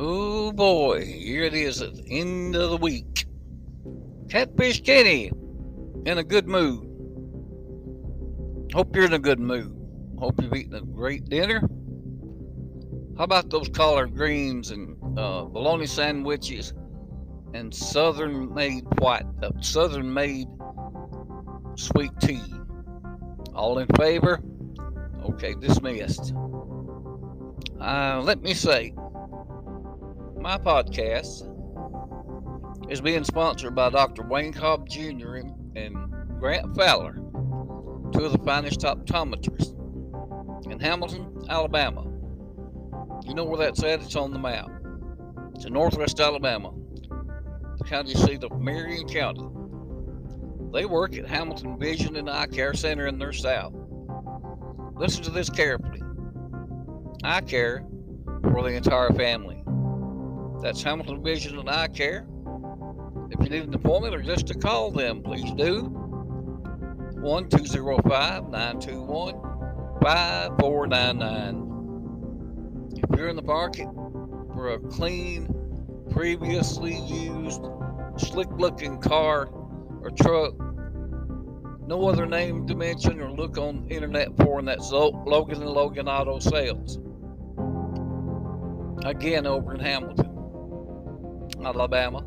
Oh boy, here it is at the end of the week. Catfish Kenny in a good mood. Hope you're in a good mood. Hope you've eaten a great dinner. How about those collard greens and uh, bologna sandwiches and southern made white, uh, southern made sweet tea? All in favor? Okay, dismissed. Uh, let me say, my podcast is being sponsored by Dr. Wayne Cobb Jr. and, Grant Fowler, two of the finest optometrists in Hamilton, Alabama. You know where that's at? It's on the map. It's in northwest Alabama, the county seat of Marion County. They work at Hamilton Vision and Eye Care Center in their south. Listen to this carefully. Eye care for the entire family. That's Hamilton Vision and Eye Care. If you need an appointment or just to call them, please do. 1 205 921 5499. If you're in the market for a clean, previously used, slick looking car or truck, no other name to mention or look on internet for, and that's Logan and Logan Auto Sales. Again, over in Hamilton, Alabama.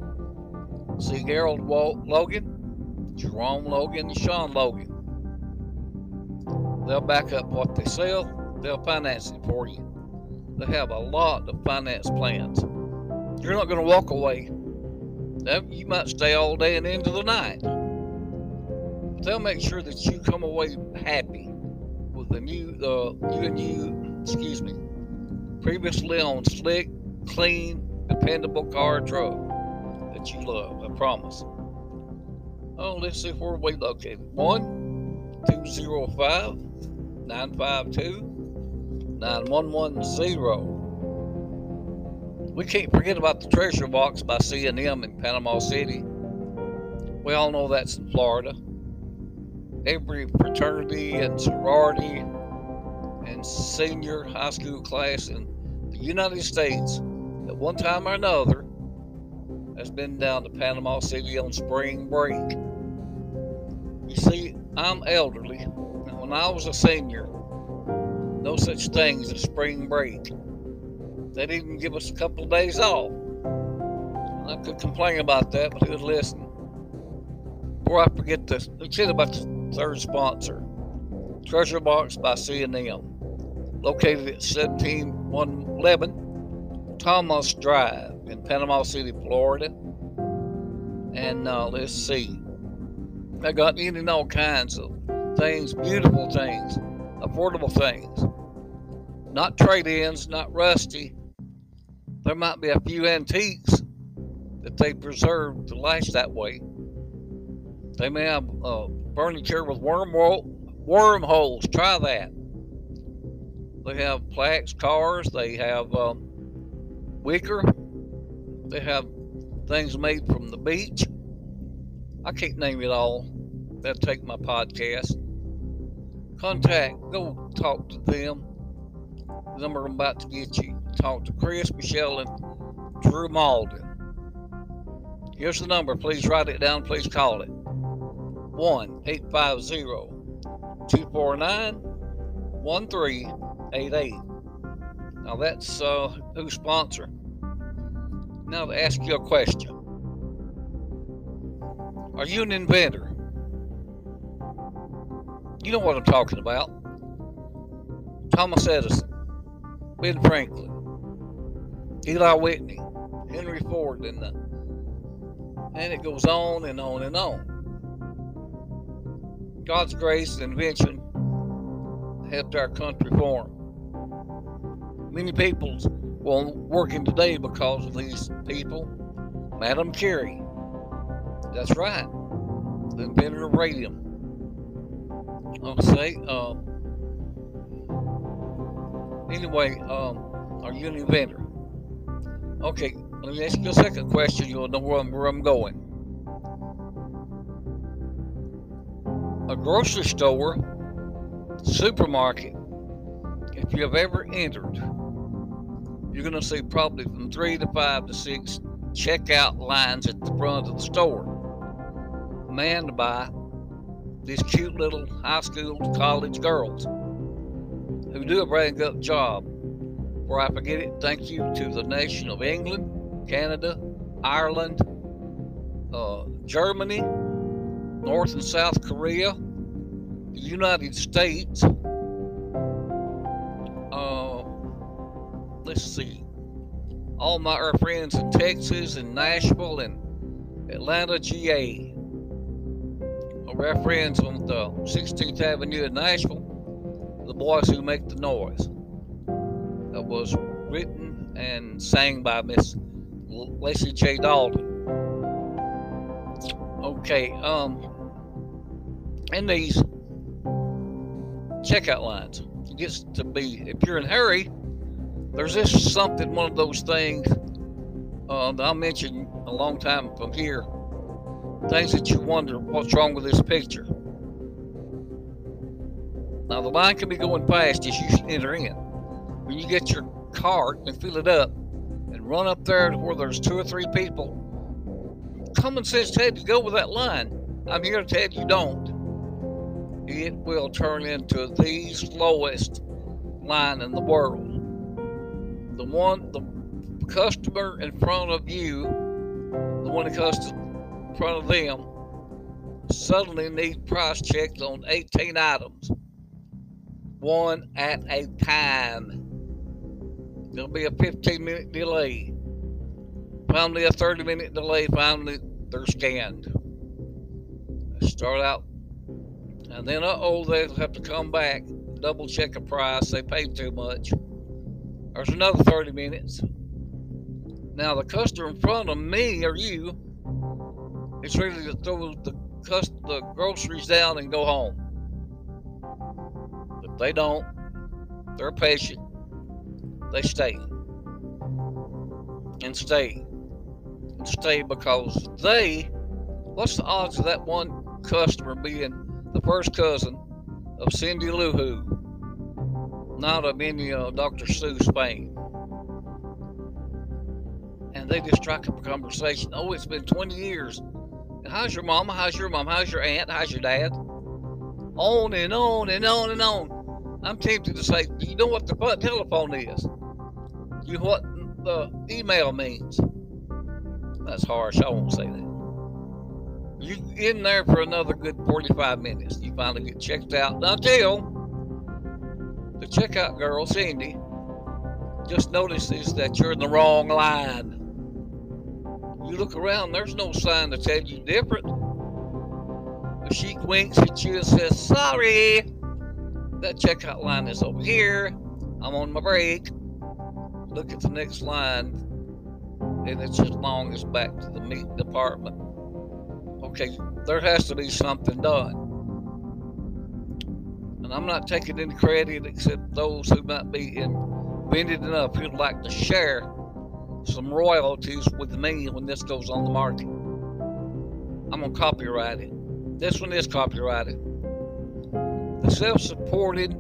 See Gerald Walt Logan, Jerome Logan, and Sean Logan. They'll back up what they sell, they'll finance it for you. They have a lot of finance plans. You're not going to walk away. You might stay all day and into the night. But they'll make sure that you come away happy with the new, uh, you and you, excuse me, previously on slick, clean, dependable car truck that you love, I promise. Oh, let's see where we located. 1 205 952 9110. We can't forget about the treasure box by C&M in Panama City. We all know that's in Florida. Every fraternity and sorority and senior high school class in the United States at one time or another has been down to Panama City on spring break. You see, I'm elderly, and when I was a senior, no such thing as a spring break. They didn't even give us a couple of days off. I could complain about that, but who'd listen? Before I forget this, let's hit about the third sponsor, Treasure Box by C&M, located at 17111 Thomas Drive in Panama City, Florida. And uh, let's see, I got and all kinds of things, beautiful things, affordable things. Not trade ins, not rusty. There might be a few antiques that they preserved to last that way. They may have uh, furniture with worm wormholes. Try that. They have plaques, cars. They have um, wicker. They have things made from the beach. I can't name it all. They'll take my podcast. Contact, go talk to them. The number I'm about to get you. Talk to Chris, Michelle, and Drew Malden. Here's the number. Please write it down. Please call it 1 850 249 1388. Now that's uh, who's sponsoring. Now to ask you a question. Are you an inventor? You know what I'm talking about. Thomas Edison, Ben Franklin, Eli Whitney, Henry Ford, and the, and it goes on and on and on. God's grace and invention helped our country form. Many people well working today because of these people. Madam Curie. That's right. The inventor of radium. I'll say, uh, anyway, um, are you an inventor? Okay, let me ask you a second question. You'll know where I'm, where I'm going. A grocery store, supermarket, if you have ever entered, you're going to see probably from three to five to six checkout lines at the front of the store, manned by these cute little high school, college girls who do a very good job. Before I forget it, thank you to the nation of England, Canada, Ireland, uh, Germany, North and South Korea, the United States. Let's see. All my our friends in Texas and Nashville and Atlanta, GA. All Our friends on the 16th Avenue in Nashville, the boys who make the noise. That was written and sang by Miss Lacy J. Dalton. Okay, um, in these checkout lines, it gets to be if you're in a hurry, there's just something, one of those things uh, that I mentioned a long time from here. Things that you wonder what's wrong with this picture. Now the line can be going fast as you enter in. When you get your cart and fill it up and run up there where there's two or three people, common sense tells you go with that line. I'm here to tell you don't it will turn into the slowest line in the world. The one, the customer in front of you, the one that comes in front of them, suddenly needs price checks on 18 items, one at a time. There'll be a 15 minute delay. Finally, a 30 minute delay. Finally, they're scanned. Start out and then, uh oh, they'll have to come back, double check a price. They paid too much. There's another 30 minutes. Now, the customer in front of me or you is ready to throw the, the groceries down and go home. But they don't. They're patient. They stay. And stay. And stay because they, what's the odds of that one customer being the first cousin of Cindy Lou Who, not of any uh, Dr. Seuss fame. And they just strike up a conversation. Oh, it's been 20 years. How's your mama? How's your mom? How's your aunt? How's your dad? On and on and on and on. I'm tempted to say, you know what the telephone is? You know what the email means? That's harsh. I won't say that you in there for another good 45 minutes. You finally get checked out until the checkout girl, Cindy, just notices that you're in the wrong line. You look around, there's no sign to tell you different. She winks at you and says, Sorry, that checkout line is over here. I'm on my break. Look at the next line, and it's as long as back to the meat department okay, there has to be something done. And I'm not taking any credit except those who might be invented enough who'd like to share some royalties with me when this goes on the market. I'm to copyright it. This one is copyrighted. The self supported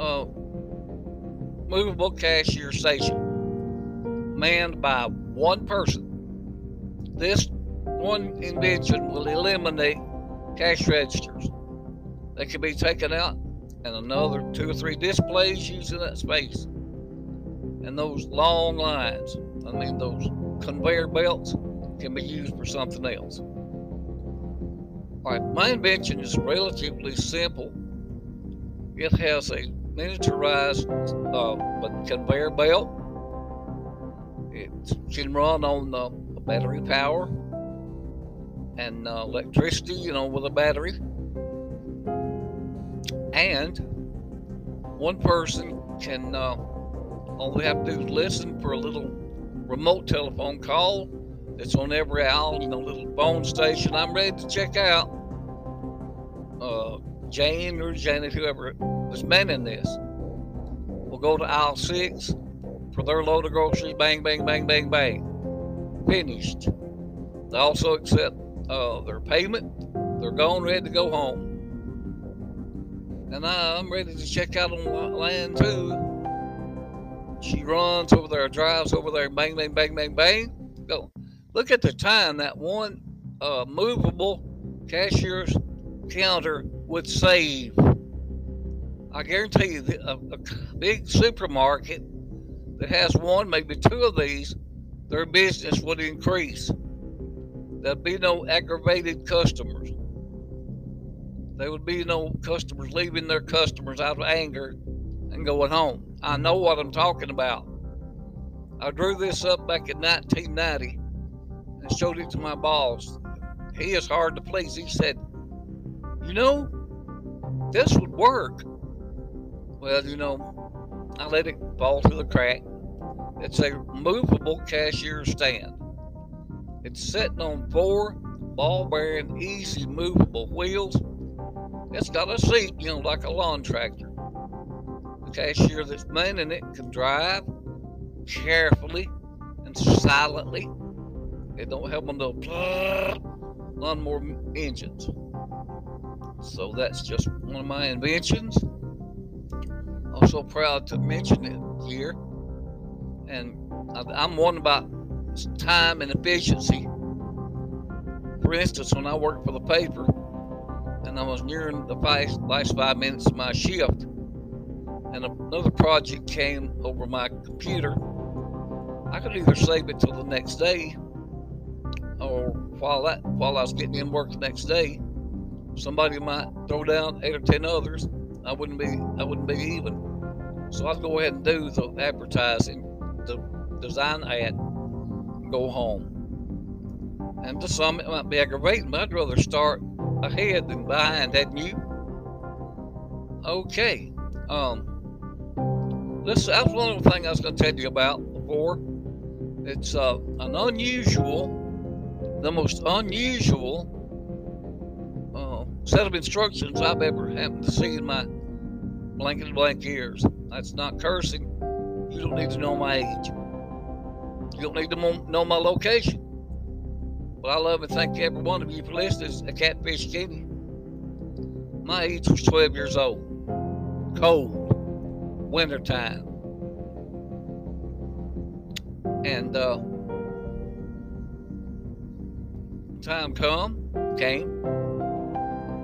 uh, movable cashier station, manned by one person. This one invention will eliminate cash registers. They can be taken out and another two or three displays using that space. And those long lines, I mean, those conveyor belts, can be used for something else. All right, my invention is relatively simple. It has a miniaturized uh, conveyor belt. It can run on uh, battery power and uh, electricity, you know, with a battery. And one person can, uh, all we have to do is listen for a little remote telephone call that's on every aisle, you know, little phone station. I'm ready to check out. Uh, Jane or Janet, whoever is manning this, will go to aisle six for their load of groceries. Bang, bang, bang, bang, bang. Finished. They also accept uh, their payment. They're gone, ready to go home. And I'm ready to check out on land too. she runs over there, drives over there, bang, bang, bang, bang, bang. Go. Look at the time that one uh, movable cashier's counter would save. I guarantee you, a, a big supermarket that has one, maybe two of these, their business would increase. There'd be no aggravated customers. There would be no customers leaving their customers out of anger and going home. I know what I'm talking about. I drew this up back in 1990 and showed it to my boss. He is hard to please. He said, You know, this would work. Well, you know, I let it fall through the crack. It's a movable cashier stand. It's sitting on four ball bearing, easy movable wheels. It's got a seat, you know, like a lawn tractor. The cashier that's manning it can drive carefully and silently. It don't have one of those engines. So that's just one of my inventions. Also proud to mention it here. And I'm one about time and efficiency. For instance, when I worked for the paper and I was nearing the last five minutes of my shift, and another project came over my computer, I could either save it till the next day, or while that while I was getting in work the next day, somebody might throw down eight or ten others. I wouldn't be I wouldn't be even. So I'd go ahead and do the advertising, the design ad, go home. And to some it might be aggravating, but I'd rather start ahead and behind, hadn't you? Okay. Um this that was one of the things I was gonna tell you about before. It's uh, an unusual, the most unusual uh, set of instructions I've ever happened to see in my blanket blank ears. That's not cursing. You don't need to know my age. You don't need to know my location. But I love and thank every one of you for listening. A catfish Kenny. My age was 12 years old. Cold. Wintertime. And uh, time come, came.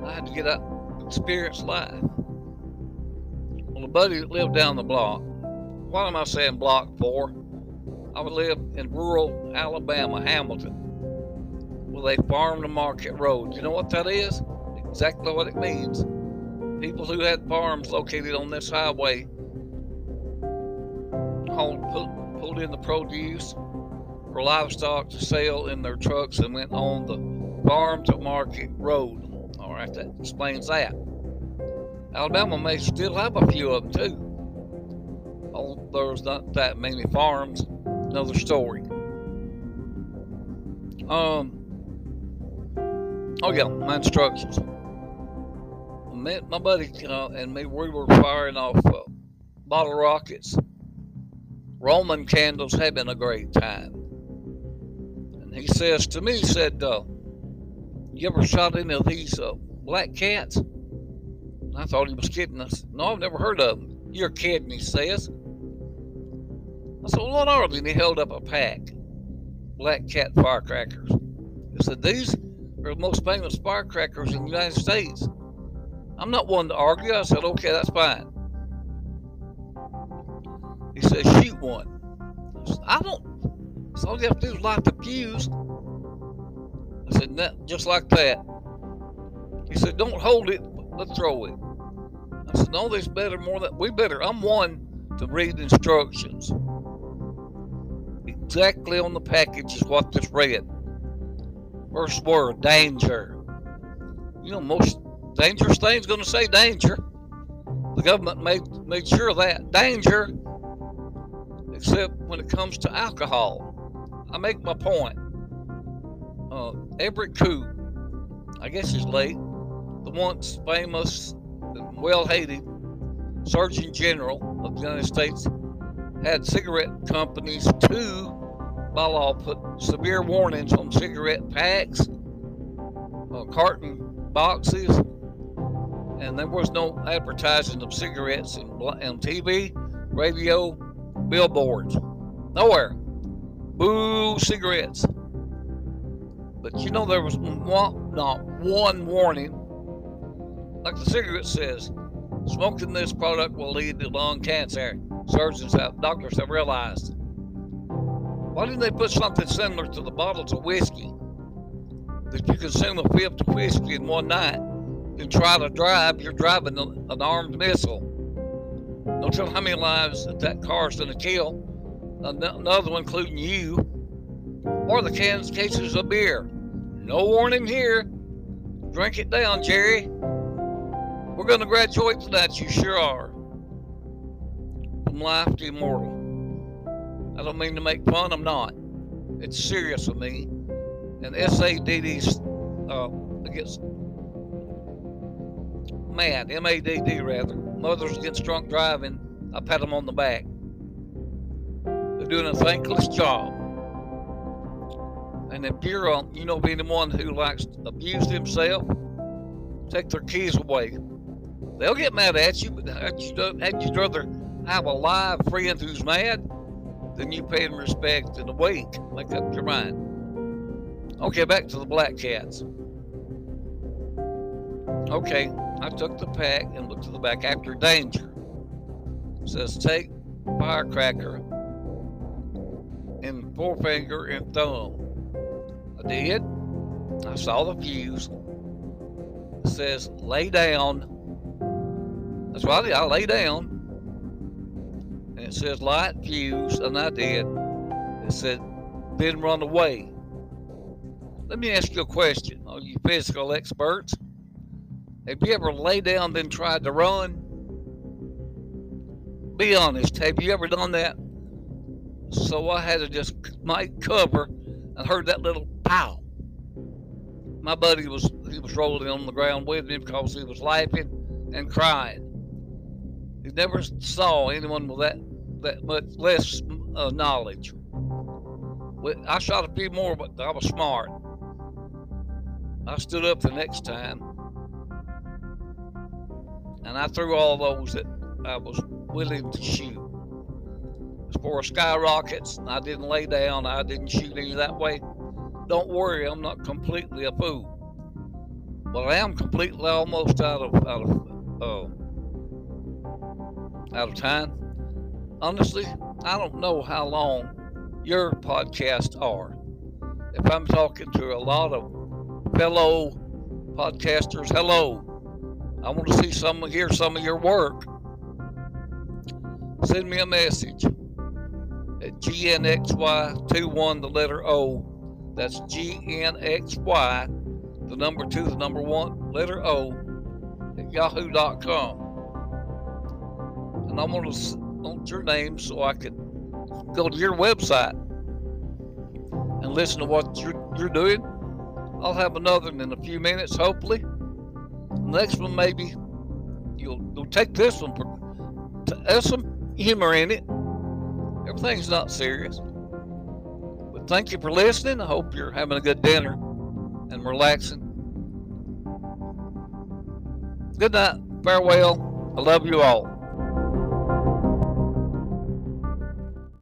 I had to get up, experience life. Well, a buddy that lived down the block. What am I saying block for? I would live in rural Alabama, Hamilton, a farm to market road. You know what that is? Exactly what it means. People who had farms located on this highway hauled, pulled in the produce for livestock to sell in their trucks and went on the farm to market road. All right, that explains that. Alabama may still have a few of them too. Although there's not that many farms another story. Um. Oh yeah, my instructions. My, my buddy uh, and me, we were firing off uh, bottle rockets, Roman candles, having a great time. And he says to me, he said, uh, "You ever shot any of these uh, black cats?" And I thought he was kidding us. No, I've never heard of them. You're kidding, he says. I said, well, what are they? And he held up a pack, Black Cat firecrackers. He said, these the most famous firecrackers in the United States. I'm not one to argue. I said, okay, that's fine. He said, shoot one. I, said, I don't. So all you have to do is light the fuse. I said, no, just like that. He said, don't hold it, let's throw it. I said, no, there's better, more than we better. I'm one to read instructions exactly on the package is what this read. First word, danger. You know, most dangerous things going to say danger. The government made made sure that danger, except when it comes to alcohol. I make my point. Uh, Everett Koop, I guess he's late, the once famous, well hated Surgeon General of the United States had cigarette companies to, by law, put severe warnings on cigarette packs, uh, carton boxes, and there was no advertising of cigarettes on TV, radio, billboards. Nowhere. Boo cigarettes. But you know there was one, not one warning. Like the cigarette says, smoking this product will lead to lung cancer. Surgeons have, doctors have realized. Why didn't they put something similar to the bottles of whiskey? That you consume a fifth of whiskey in one night and try to drive, you're driving an armed missile. Don't tell how many lives that, that car's going to kill. Another one, including you, or the cans, cases of beer. No warning here. Drink it down, Jerry. We're going to graduate tonight. You sure are. From life to immortal. I don't mean to make fun. I'm not. It's serious with me. And SADD's uh, against MAD, M-A-D-D rather. Mothers Against Drunk Driving. I pat them on the back. They're doing a thankless job. And if you're, um, you know, being the one who likes to abuse himself, take their keys away. They'll get mad at you, but had you, had rather have a live friend who's mad than you pay them respect and a. Make up your mind. Okay, back to the black cats. Okay, I took the pack and looked to the back after danger. It says take firecracker in forefinger and thumb. I did. I saw the fuse. It says lay down. That's what I did. I lay down. Says light fuse, and I did. It said then run away. Let me ask you a question. Are you physical experts? Have you ever lay down then tried to run? Be honest. Have you ever done that? So I had to just make cover and heard that little pow. My buddy was he was rolling on the ground with me because he was laughing and crying. He never saw anyone with that that much less uh, knowledge. I shot a few more, but I was smart. I stood up the next time and I threw all those that I was willing to shoot. As far as skyrockets, I didn't lay down, I didn't shoot any that way. Don't worry, I'm not completely a fool. But I am completely almost out of out of uh, out of time. Honestly, I don't know how long your podcasts are. If I'm talking to a lot of fellow podcasters, hello. I want to see some, hear some of your work. Send me a message at GNXY21, the letter O. That's GNXY, the number two, the number one, letter O, at yahoo.com. And I want to want your name so I can go to your website and listen to what you're, you're doing. I'll have another in a few minutes, hopefully next one maybe you'll you'll take this one. There's some humor in it. Everything's not serious. But thank you for listening. I hope you're having a good dinner and relaxing. Good night. Farewell. I love you all.